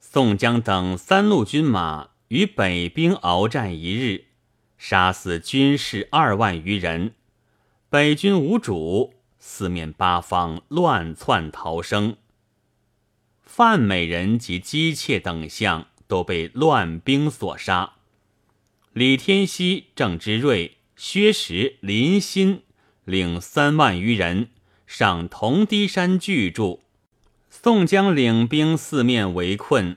宋江等三路军马与北兵鏖战一日，杀死军士二万余人，北军无主，四面八方乱窜逃生。范美人及姬妾等相都被乱兵所杀。李天锡、郑芝瑞、薛石、林欣领三万余人上铜堤山聚住。宋江领兵四面围困。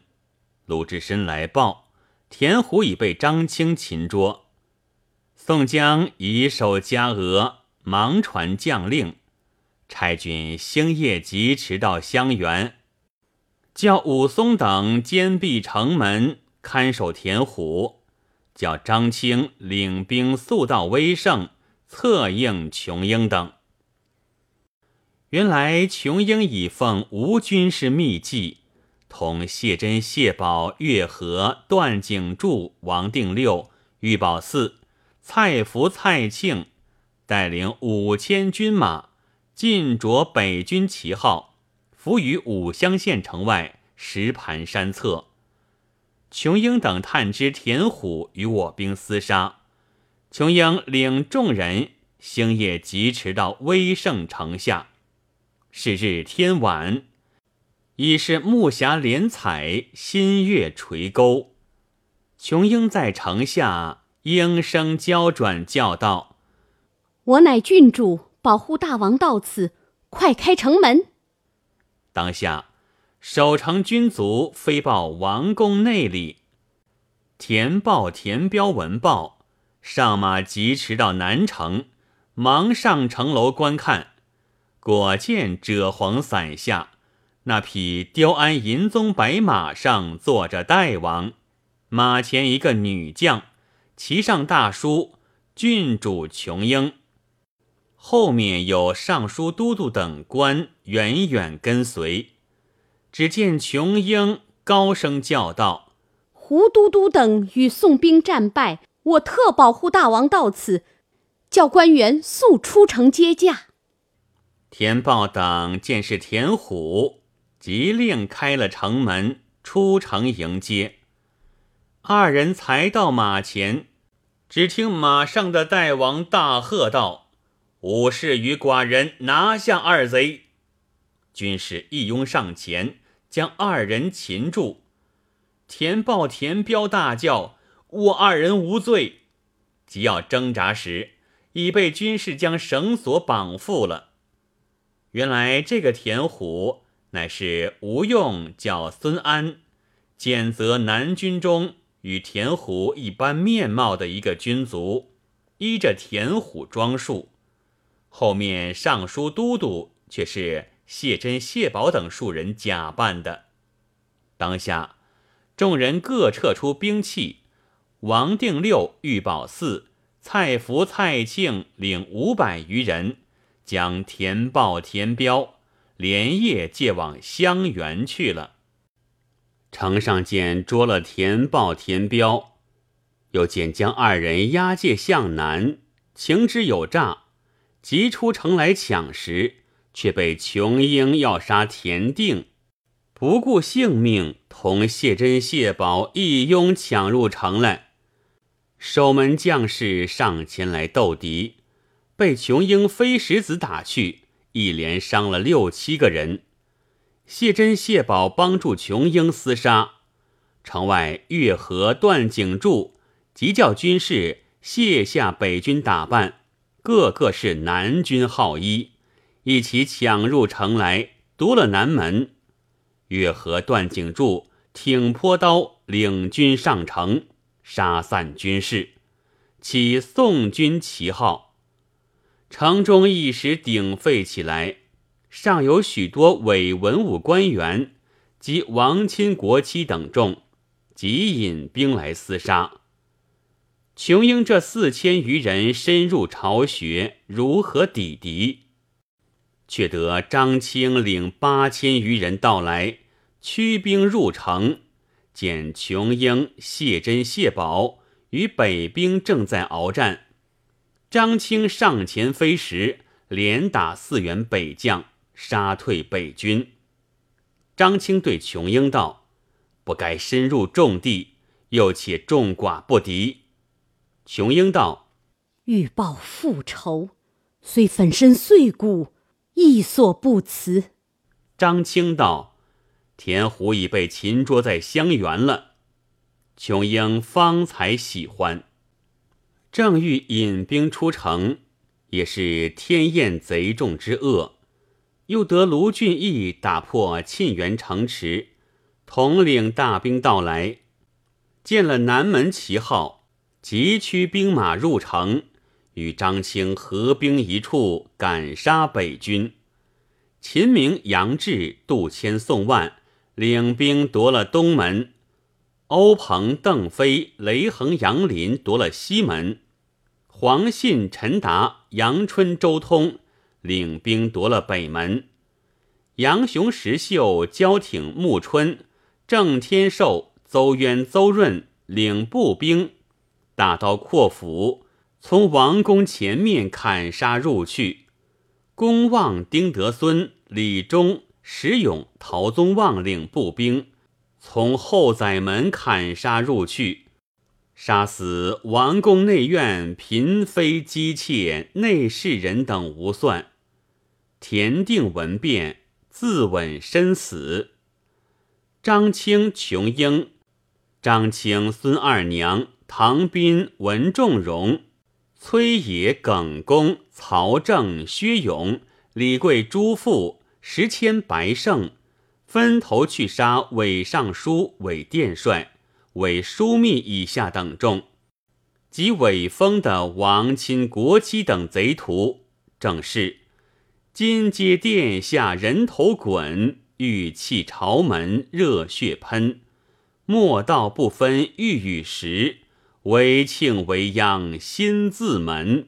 鲁智深来报，田虎已被张青擒捉。宋江以手加额，忙传将令，差军星夜疾驰到襄垣。叫武松等坚壁城门，看守田虎；叫张青领兵速到威胜，策应琼英等。原来琼英已奉吴军师密计，同谢珍、谢宝、月和、段景柱、王定六、玉宝四、蔡福、蔡庆，带领五千军马，尽着北军旗号。伏于武乡县城外石盘山侧，琼英等探知田虎与我兵厮杀，琼英领众人星夜疾驰到威胜城下。是日天晚，已是暮霞连彩，新月垂钩。琼英在城下应声交转叫道：“我乃郡主，保护大王到此，快开城门！”当下，守城军卒飞报王宫内里。田豹、田彪闻报，上马疾驰到南城，忙上城楼观看。果见赭黄伞下，那匹雕鞍银鬃白马上坐着代王，马前一个女将，骑上大书“郡主琼英”。后面有尚书都督等官远远跟随，只见琼英高声叫道：“胡都督等与宋兵战败，我特保护大王到此，叫官员速出城接驾。”田豹等见是田虎，即令开了城门，出城迎接。二人才到马前，只听马上的大王大喝道。武士与寡人拿下二贼，军士一拥上前，将二人擒住。田豹、田彪大叫：“我二人无罪！”即要挣扎时，已被军士将绳索绑缚了。原来这个田虎乃是吴用叫孙安，检责南军中与田虎一般面貌的一个军卒，依着田虎装束。后面尚书都督却是谢珍、谢宝等数人假扮的。当下众人各撤出兵器，王定六、玉宝四、蔡福、蔡庆领五百余人，将田豹、田彪连夜借往襄垣去了。城上见捉了田豹、田彪，又见将二人押解向南，情之有诈。急出城来抢时，却被琼英要杀田定，不顾性命，同谢珍、谢宝一拥抢入城来。守门将士上前来斗敌，被琼英飞石子打去，一连伤了六七个人。谢珍、谢宝帮助琼英厮杀，城外月和、段景柱即叫军士卸下北军打扮。个个是南军号衣，一起抢入城来，夺了南门。月和段景柱挺坡刀，领军上城，杀散军士，起宋军旗号。城中一时鼎沸起来，尚有许多伪文武官员及王亲国戚等众，即引兵来厮杀。琼英这四千余人深入巢穴，如何抵敌？却得张青领八千余人到来，驱兵入城，见琼英、谢珍、谢宝与北兵正在鏖战。张青上前飞石，连打四员北将，杀退北军。张青对琼英道：“不该深入重地，又且众寡不敌。琼英道：“欲报复仇，虽粉身碎骨，亦所不辞。”张青道：“田虎已被擒捉在襄垣了。”琼英方才喜欢，正欲引兵出城，也是天厌贼众之恶，又得卢俊义打破沁园城池，统领大兵到来，见了南门旗号。急驱兵马入城，与张青合兵一处，赶杀北军。秦明、杨志、杜迁、宋万领兵夺了东门，欧鹏、邓飞、雷横、杨林夺了西门，黄信、陈达、杨春、周通领兵夺了北门，杨雄、石秀、焦挺、穆春、郑天寿、邹渊、邹润领步兵。大刀阔斧，从王宫前面砍杀入去。公望、丁德孙、李忠、石勇、陶宗旺领步兵，从后宰门砍杀入去，杀死王宫内院嫔妃、姬妾、内侍人等无算。田定闻变，自刎身死。张清、琼英、张清、孙二娘。唐斌、文仲荣、崔野、耿恭、曹正、薛勇、李贵朱富、石谦、白胜，分头去杀伪尚书、伪殿帅、伪枢密以下等众，及伪封的王亲国戚等贼徒，正是金阶殿下人头滚，玉器朝门热血喷，莫道不分玉与石。为庆为殃心自门。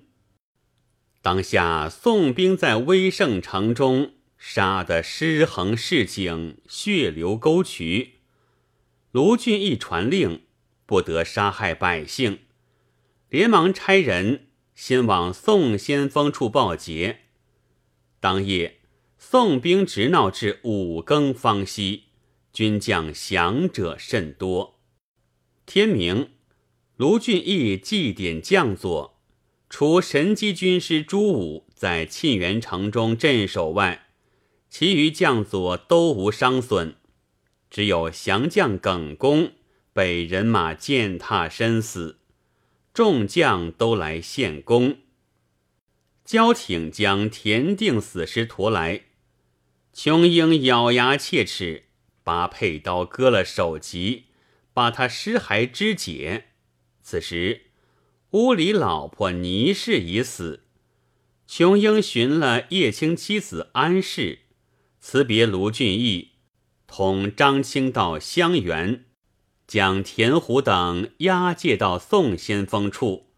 当下宋兵在威胜城中杀得尸横市井，血流沟渠。卢俊义传令，不得杀害百姓，连忙差人先往宋先锋处报捷。当夜，宋兵直闹至五更方息，军将降者甚多。天明。卢俊义祭典将佐，除神机军师朱武在沁园城中镇守外，其余将佐都无伤损，只有降将耿恭被人马践踏身死，众将都来献功。焦挺将田定死尸驮来，琼英咬牙切齿，拔佩刀割了首级，把他尸骸肢解。此时，屋里老婆倪氏已死。琼英寻了叶青妻子安氏，辞别卢俊义，同张青到香园，将田虎等押解到宋先锋处。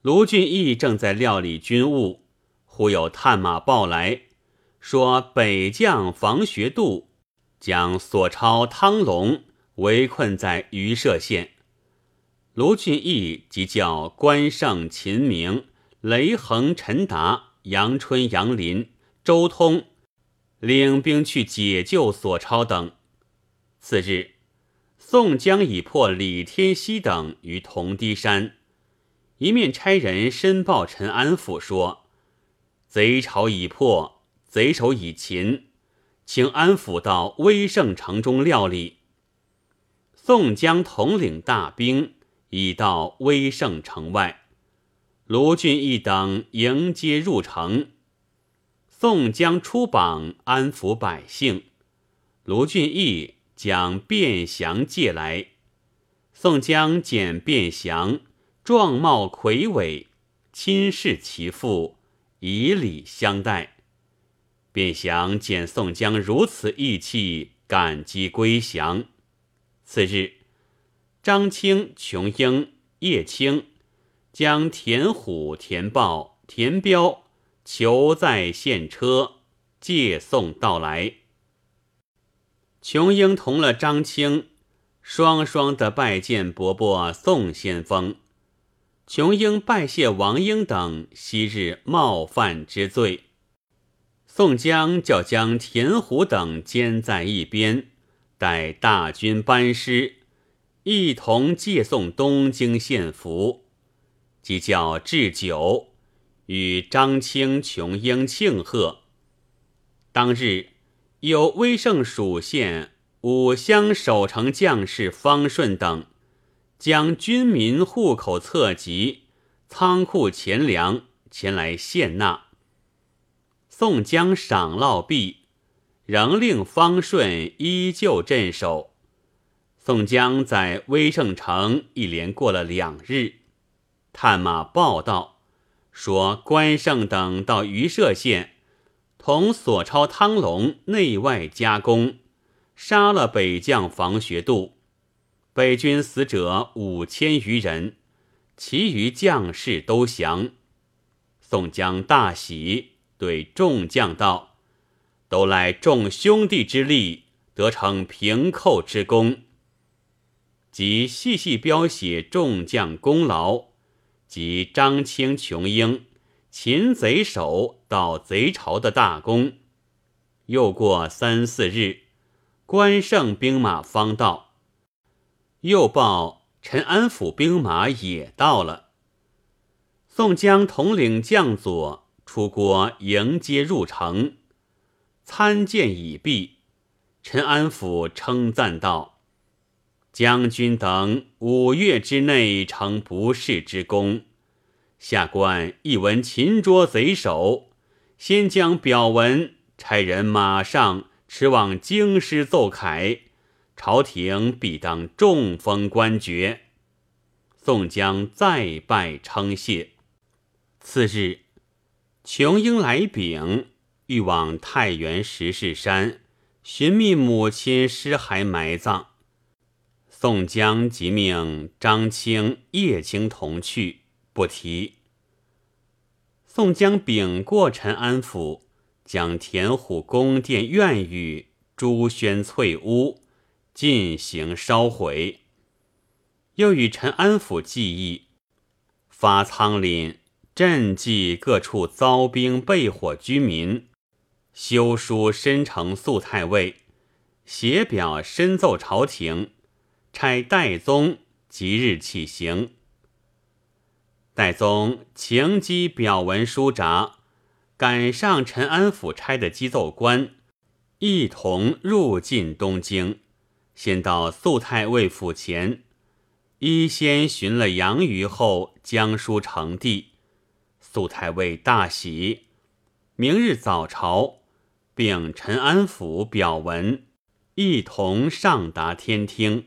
卢俊义正在料理军务，忽有探马报来，说北将房学度将索超、汤龙围困在榆社县。卢俊义即叫关胜、秦明、雷横、陈达、杨春、杨林、周通领兵去解救索超等。次日，宋江已破李天锡等于铜堤山，一面差人申报陈安府说：“贼巢已破，贼首已擒，请安府到威胜城中料理。”宋江统领大兵。已到威胜城外，卢俊义等迎接入城。宋江出榜安抚百姓，卢俊义将卞祥借来。宋江见卞祥状貌魁伟，亲视其父，以礼相待。卞祥见宋江如此义气，感激归降。次日。张青、琼英、叶青将田虎、田豹、田彪求在现车，借送到来。琼英同了张青，双双的拜见伯伯宋先锋。琼英拜谢王英等昔日冒犯之罪。宋江叫将田虎等监在一边。带大军班师，一同借送东京献俘，即叫置酒，与张清、琼英庆贺。当日，有威胜属县五乡守城将士方顺等，将军民户口册籍、仓库钱粮前来献纳。宋江赏烙毕。仍令方顺依旧镇守。宋江在威胜城一连过了两日，探马报道说，关胜等到榆社县，同索超、汤龙内外夹攻，杀了北将房学度，北军死者五千余人，其余将士都降。宋江大喜，对众将道。都赖众兄弟之力，得成平寇之功。即细细标写众将功劳，及张清、琼英擒贼首、捣贼巢的大功。又过三四日，关胜兵马方到，又报陈安府兵马也到了。宋江统领将佐出郭迎接入城。参见已毕，陈安府称赞道：“将军等五月之内成不世之功。下官一闻擒捉贼首，先将表文差人马上驰往京师奏凯，朝廷必当重封官爵。”宋江再拜称谢。次日，琼英来禀。欲往太原石室山寻觅母亲尸骸埋葬，宋江即命张清、叶青同去，不提。宋江禀过陈安府，将田虎宫殿院宇、朱轩翠屋进行烧毁，又与陈安府计议发仓廪赈济各处遭兵被火居民。修书申呈肃太尉，写表申奏朝廷，差戴宗即日起行。戴宗情机表文书札，赶上陈安府差的机奏官，一同入进东京，先到肃太尉府前，一先寻了杨虞后，将书呈递。肃太尉大喜，明日早朝。并陈安府表文，一同上达天听。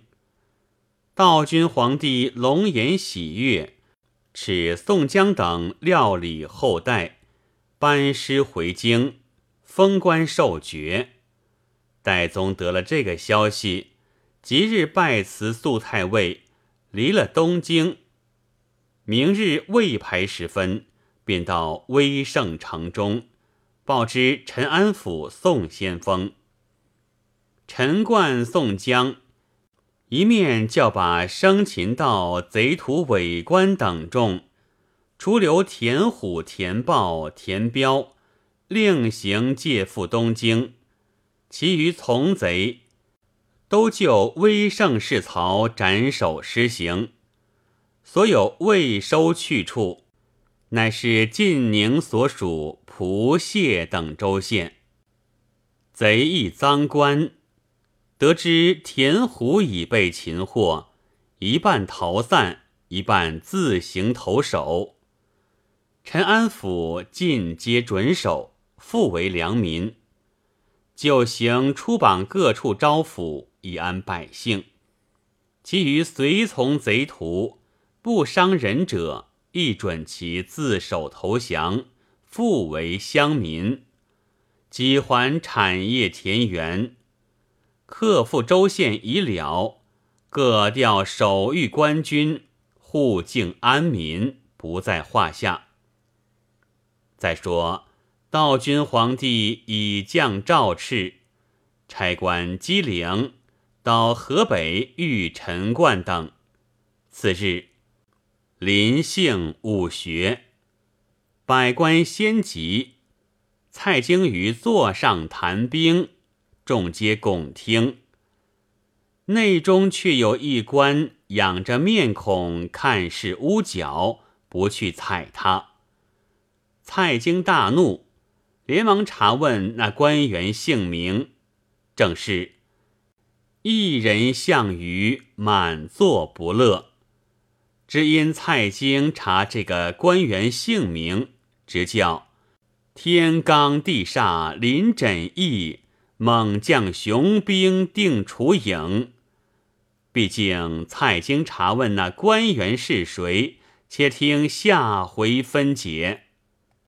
道君皇帝龙颜喜悦，使宋江等料理后代，班师回京，封官受爵。戴宗得了这个消息，即日拜辞肃太尉，离了东京。明日未牌时分，便到威胜城中。报知陈安府宋先锋，陈冠、宋江一面叫把生擒道贼徒伪官等众，除留田虎、田豹、田彪，另行借赴东京；其余从贼，都就威胜士曹斩首施行。所有未收去处。乃是晋宁所属蒲谢等州县，贼亦赃官，得知田虎已被擒获，一半逃散，一半自行投首。陈安府尽皆准守，复为良民，就行出榜各处招抚，以安百姓。其余随从贼徒，不伤人者。亦准其自首投降，复为乡民，几还产业田园，克复州县已了，各调守御官军，护境安民，不在话下。再说道君皇帝已降诏敕，差官机灵到河北遇陈冠等。次日。临幸武学，百官先集。蔡京于座上谈兵，众皆共听。内中却有一官仰着面孔看是屋角，不去睬他。蔡京大怒，连忙查问那官员姓名，正是一人项羽，满座不乐。只因蔡京查这个官员姓名，直叫天罡地煞临枕翼，猛将雄兵定楚影。毕竟蔡京查问那官员是谁，且听下回分解。